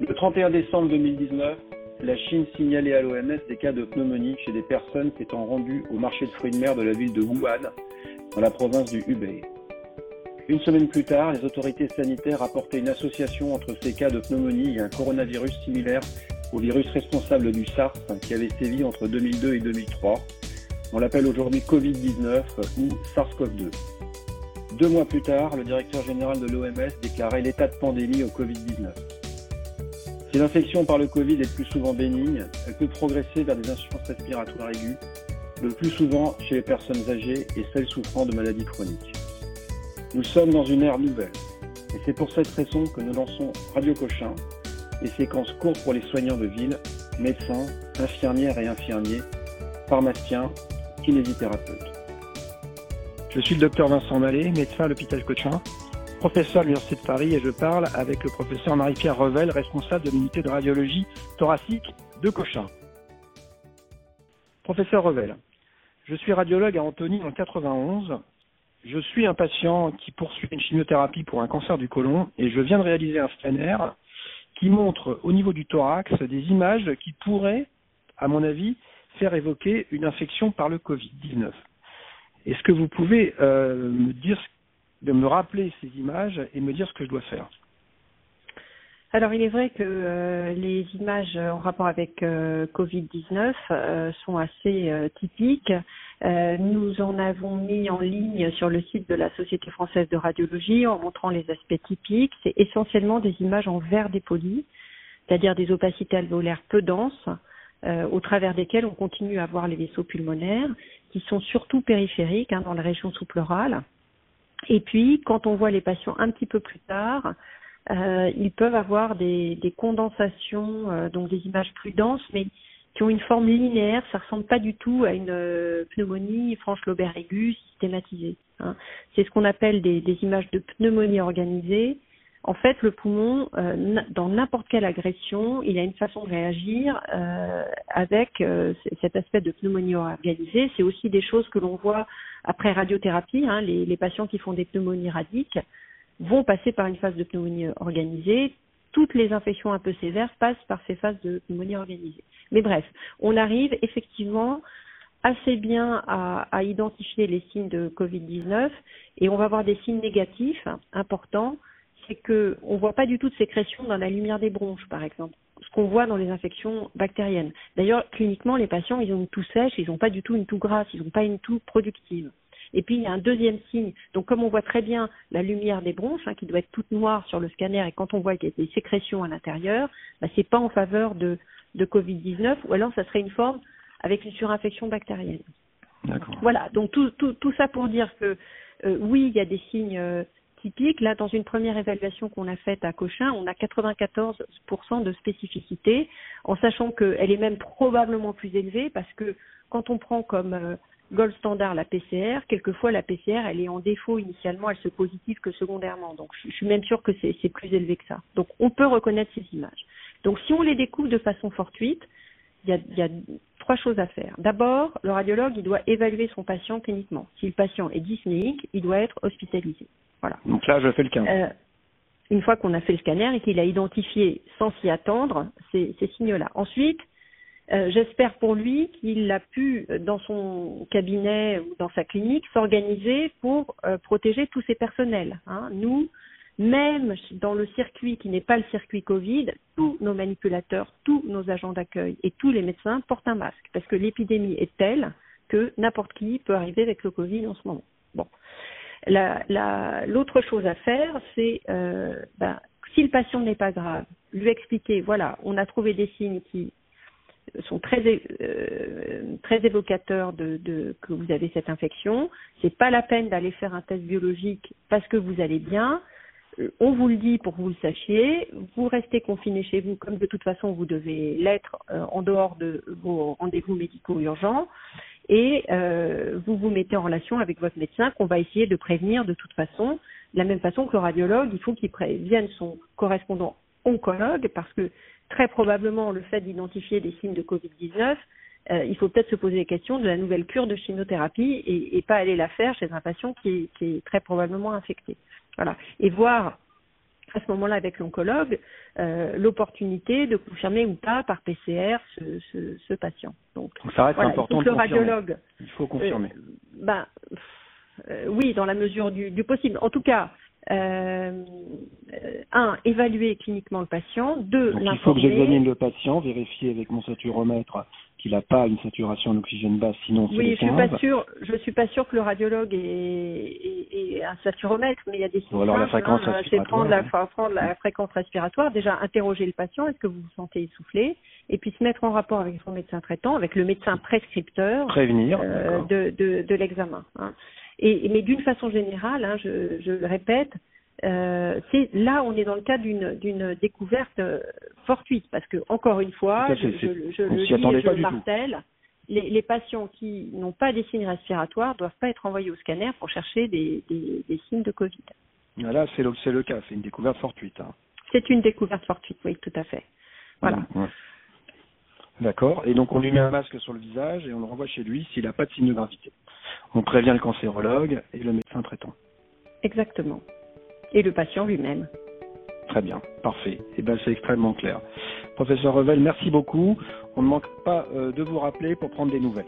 Le 31 décembre 2019, la Chine signalait à l'OMS des cas de pneumonie chez des personnes s'étant rendues au marché de fruits de mer de la ville de Wuhan, dans la province du Hubei. Une semaine plus tard, les autorités sanitaires rapportaient une association entre ces cas de pneumonie et un coronavirus similaire au virus responsable du SARS qui avait sévi entre 2002 et 2003. On l'appelle aujourd'hui Covid-19 ou SARS-CoV-2. Deux mois plus tard, le directeur général de l'OMS déclarait l'état de pandémie au Covid-19. Si l'infection par le Covid est plus souvent bénigne, elle peut progresser vers des insuffisances respiratoires aiguës, le plus souvent chez les personnes âgées et celles souffrant de maladies chroniques. Nous sommes dans une ère nouvelle, et c'est pour cette raison que nous lançons Radio Cochin, des séquences courtes pour les soignants de ville, médecins, infirmières et infirmiers, pharmaciens, kinésithérapeutes. Je suis le docteur Vincent Mallet, médecin à l'hôpital Cochin, professeur à l'Université de Paris et je parle avec le professeur Marie-Pierre Revel, responsable de l'unité de radiologie thoracique de Cochin. Professeur Revel, je suis radiologue à Antony en 91. Je suis un patient qui poursuit une chimiothérapie pour un cancer du côlon et je viens de réaliser un scanner qui montre au niveau du thorax des images qui pourraient, à mon avis, faire évoquer une infection par le Covid-19. Est-ce que vous pouvez euh, me dire de me rappeler ces images et me dire ce que je dois faire. Alors il est vrai que euh, les images en rapport avec euh, Covid-19 euh, sont assez typiques. nous en avons mis en ligne sur le site de la Société française de radiologie en montrant les aspects typiques. C'est essentiellement des images en verre dépoli, c'est-à-dire des opacités alvéolaires peu denses, au travers desquelles on continue à voir les vaisseaux pulmonaires, qui sont surtout périphériques hein, dans la région sous-pleurale et puis, quand on voit les patients un petit peu plus tard, euh, ils peuvent avoir des, condensations, euh, donc des images plus denses, mais qui ont une forme linéaire. Ça ressemble pas du tout à une euh, pneumonie franche lobaire aiguë systématisée. Hein. C'est ce qu'on appelle des, des, images de pneumonie organisée en fait, le poumon, euh, dans n'importe quelle agression, il a une façon de réagir euh, avec euh, cet aspect de pneumonie organisée. C'est aussi des choses que l'on voit après radiothérapie. Hein, les, patients qui font des pneumonies radiques vont passer par une phase de pneumonie organisée. Toutes les infections un peu sévères passent par ces phases de pneumonie organisée. Mais bref, on arrive effectivement assez bien à, identifier les signes de Covid-19 et on va avoir des signes négatifs importants c'est que on voit pas du tout de sécrétion dans la lumière des bronches, par exemple. Ce qu'on voit dans les infections bactériennes. D'ailleurs, cliniquement, les patients, ils ont une toux sèche, ils n'ont pas du tout une toux grasse, ils n'ont pas une toux productive. Et puis il y a un deuxième signe. Donc comme on voit très bien la lumière des bronches, hein, qui doit être toute noire sur le scanner, et quand on voit qu'il y a des sécrétions à l'intérieur, bah, c'est pas en faveur de, de Covid-19, ou alors ça serait une forme avec une surinfection bactérienne. Voilà. Donc tout, tout, tout ça pour dire que euh, oui, il y a des signes euh, Là, dans une première évaluation qu'on a faite à Cochin, on a 94% de spécificité, en sachant qu'elle est même probablement plus élevée parce que quand on prend comme euh, gold standard la PCR, quelquefois la PCR, elle est en défaut initialement, elle se positive que secondairement. Donc, je, suis même sûre que c'est plus élevé que ça. Donc, on peut reconnaître ces images. Donc, si on les découvre de façon fortuite, il y a, il y a trois choses à faire. D'abord, le radiologue, il doit évaluer son patient cliniquement. Si le patient est dyspnéique, il doit être hospitalisé. Voilà. Donc là, je fais le scanner. Euh, une fois qu'on a fait le scanner et qu'il a identifié sans s'y attendre ces, ces signes-là. Ensuite, euh, j'espère pour lui qu'il a pu, dans son cabinet ou dans sa clinique, s'organiser pour euh, protéger tous ses personnels. Hein. Nous, même dans le circuit qui n'est pas le circuit Covid, tous nos manipulateurs, tous nos agents d'accueil et tous les médecins portent un masque parce que l'épidémie est telle que n'importe qui peut arriver avec le Covid en ce moment. Bon. L'autre chose à faire, c'est euh, ben, si le patient n'est pas grave, lui expliquer, voilà, on a trouvé des signes qui sont très euh, très évocateurs de, de, que vous avez cette infection. C'est pas la peine d'aller faire un test biologique parce que vous allez bien. On vous le dit pour que vous le sachiez. Vous restez confiné chez vous comme de toute façon vous devez l'être euh, en dehors de vos rendez-vous médicaux urgents et euh, vous vous mettez en relation avec votre médecin qu'on va essayer de prévenir de toute façon. De la même façon que le radiologue, il faut qu'il prévienne son correspondant oncologue parce que très probablement le fait d'identifier des signes de Covid-19, euh, il faut peut-être se poser la question de la nouvelle cure de chimiothérapie et, et pas aller la faire chez un patient qui est, qui est très probablement infecté. Voilà. Et voir à ce moment-là avec l'oncologue euh, l'opportunité de confirmer ou pas par PCR ce, ce, ce patient. Donc, ça reste important donc, de le radiologue. Il faut confirmer. ben, oui, dans la mesure du, du possible. En tout cas, euh, un, évaluer cliniquement le patient. Deux, Donc, il faut que j'examine le patient, vérifier avec mon saturomètre qu'il n'a pas une saturation en oxygène basse, sinon c'est Oui, je suis pas sûr. Je suis pas sûr que le radiologue ait, un saturomètre, mais il y a des systèmes. alors la fréquence hein, respiratoire. C'est prendre la, prendre la fréquence respiratoire. Déjà interroger le patient. Est-ce que vous vous sentez essoufflé? Et puis se mettre en rapport avec son médecin traitant, avec le médecin prescripteur. Prévenir. Euh, de, de, de l'examen. Hein. Et, mais d'une façon générale, hein, je, je, le répète, euh, c'est là on est dans le cas d'une découverte euh, fortuite parce que encore une fois, je, je, je le dis et je le martèle, les, les, patients qui n'ont pas des signes respiratoires doivent pas être envoyés au scanner pour chercher des, des, des signes de Covid. Là, c'est le, le cas, c'est une découverte fortuite. Hein. C'est une découverte fortuite, oui, tout à fait. Voilà. Mmh, D'accord. Et donc on lui met un masque sur le visage et on le renvoie chez lui s'il n'a pas de signe de gravité. On prévient le cancérologue et le médecin traitant. Exactement. Et le patient lui-même. Très bien, parfait. Eh ben c'est extrêmement clair. Professeur Revel, merci beaucoup. On ne manque pas euh, de vous rappeler pour prendre des nouvelles.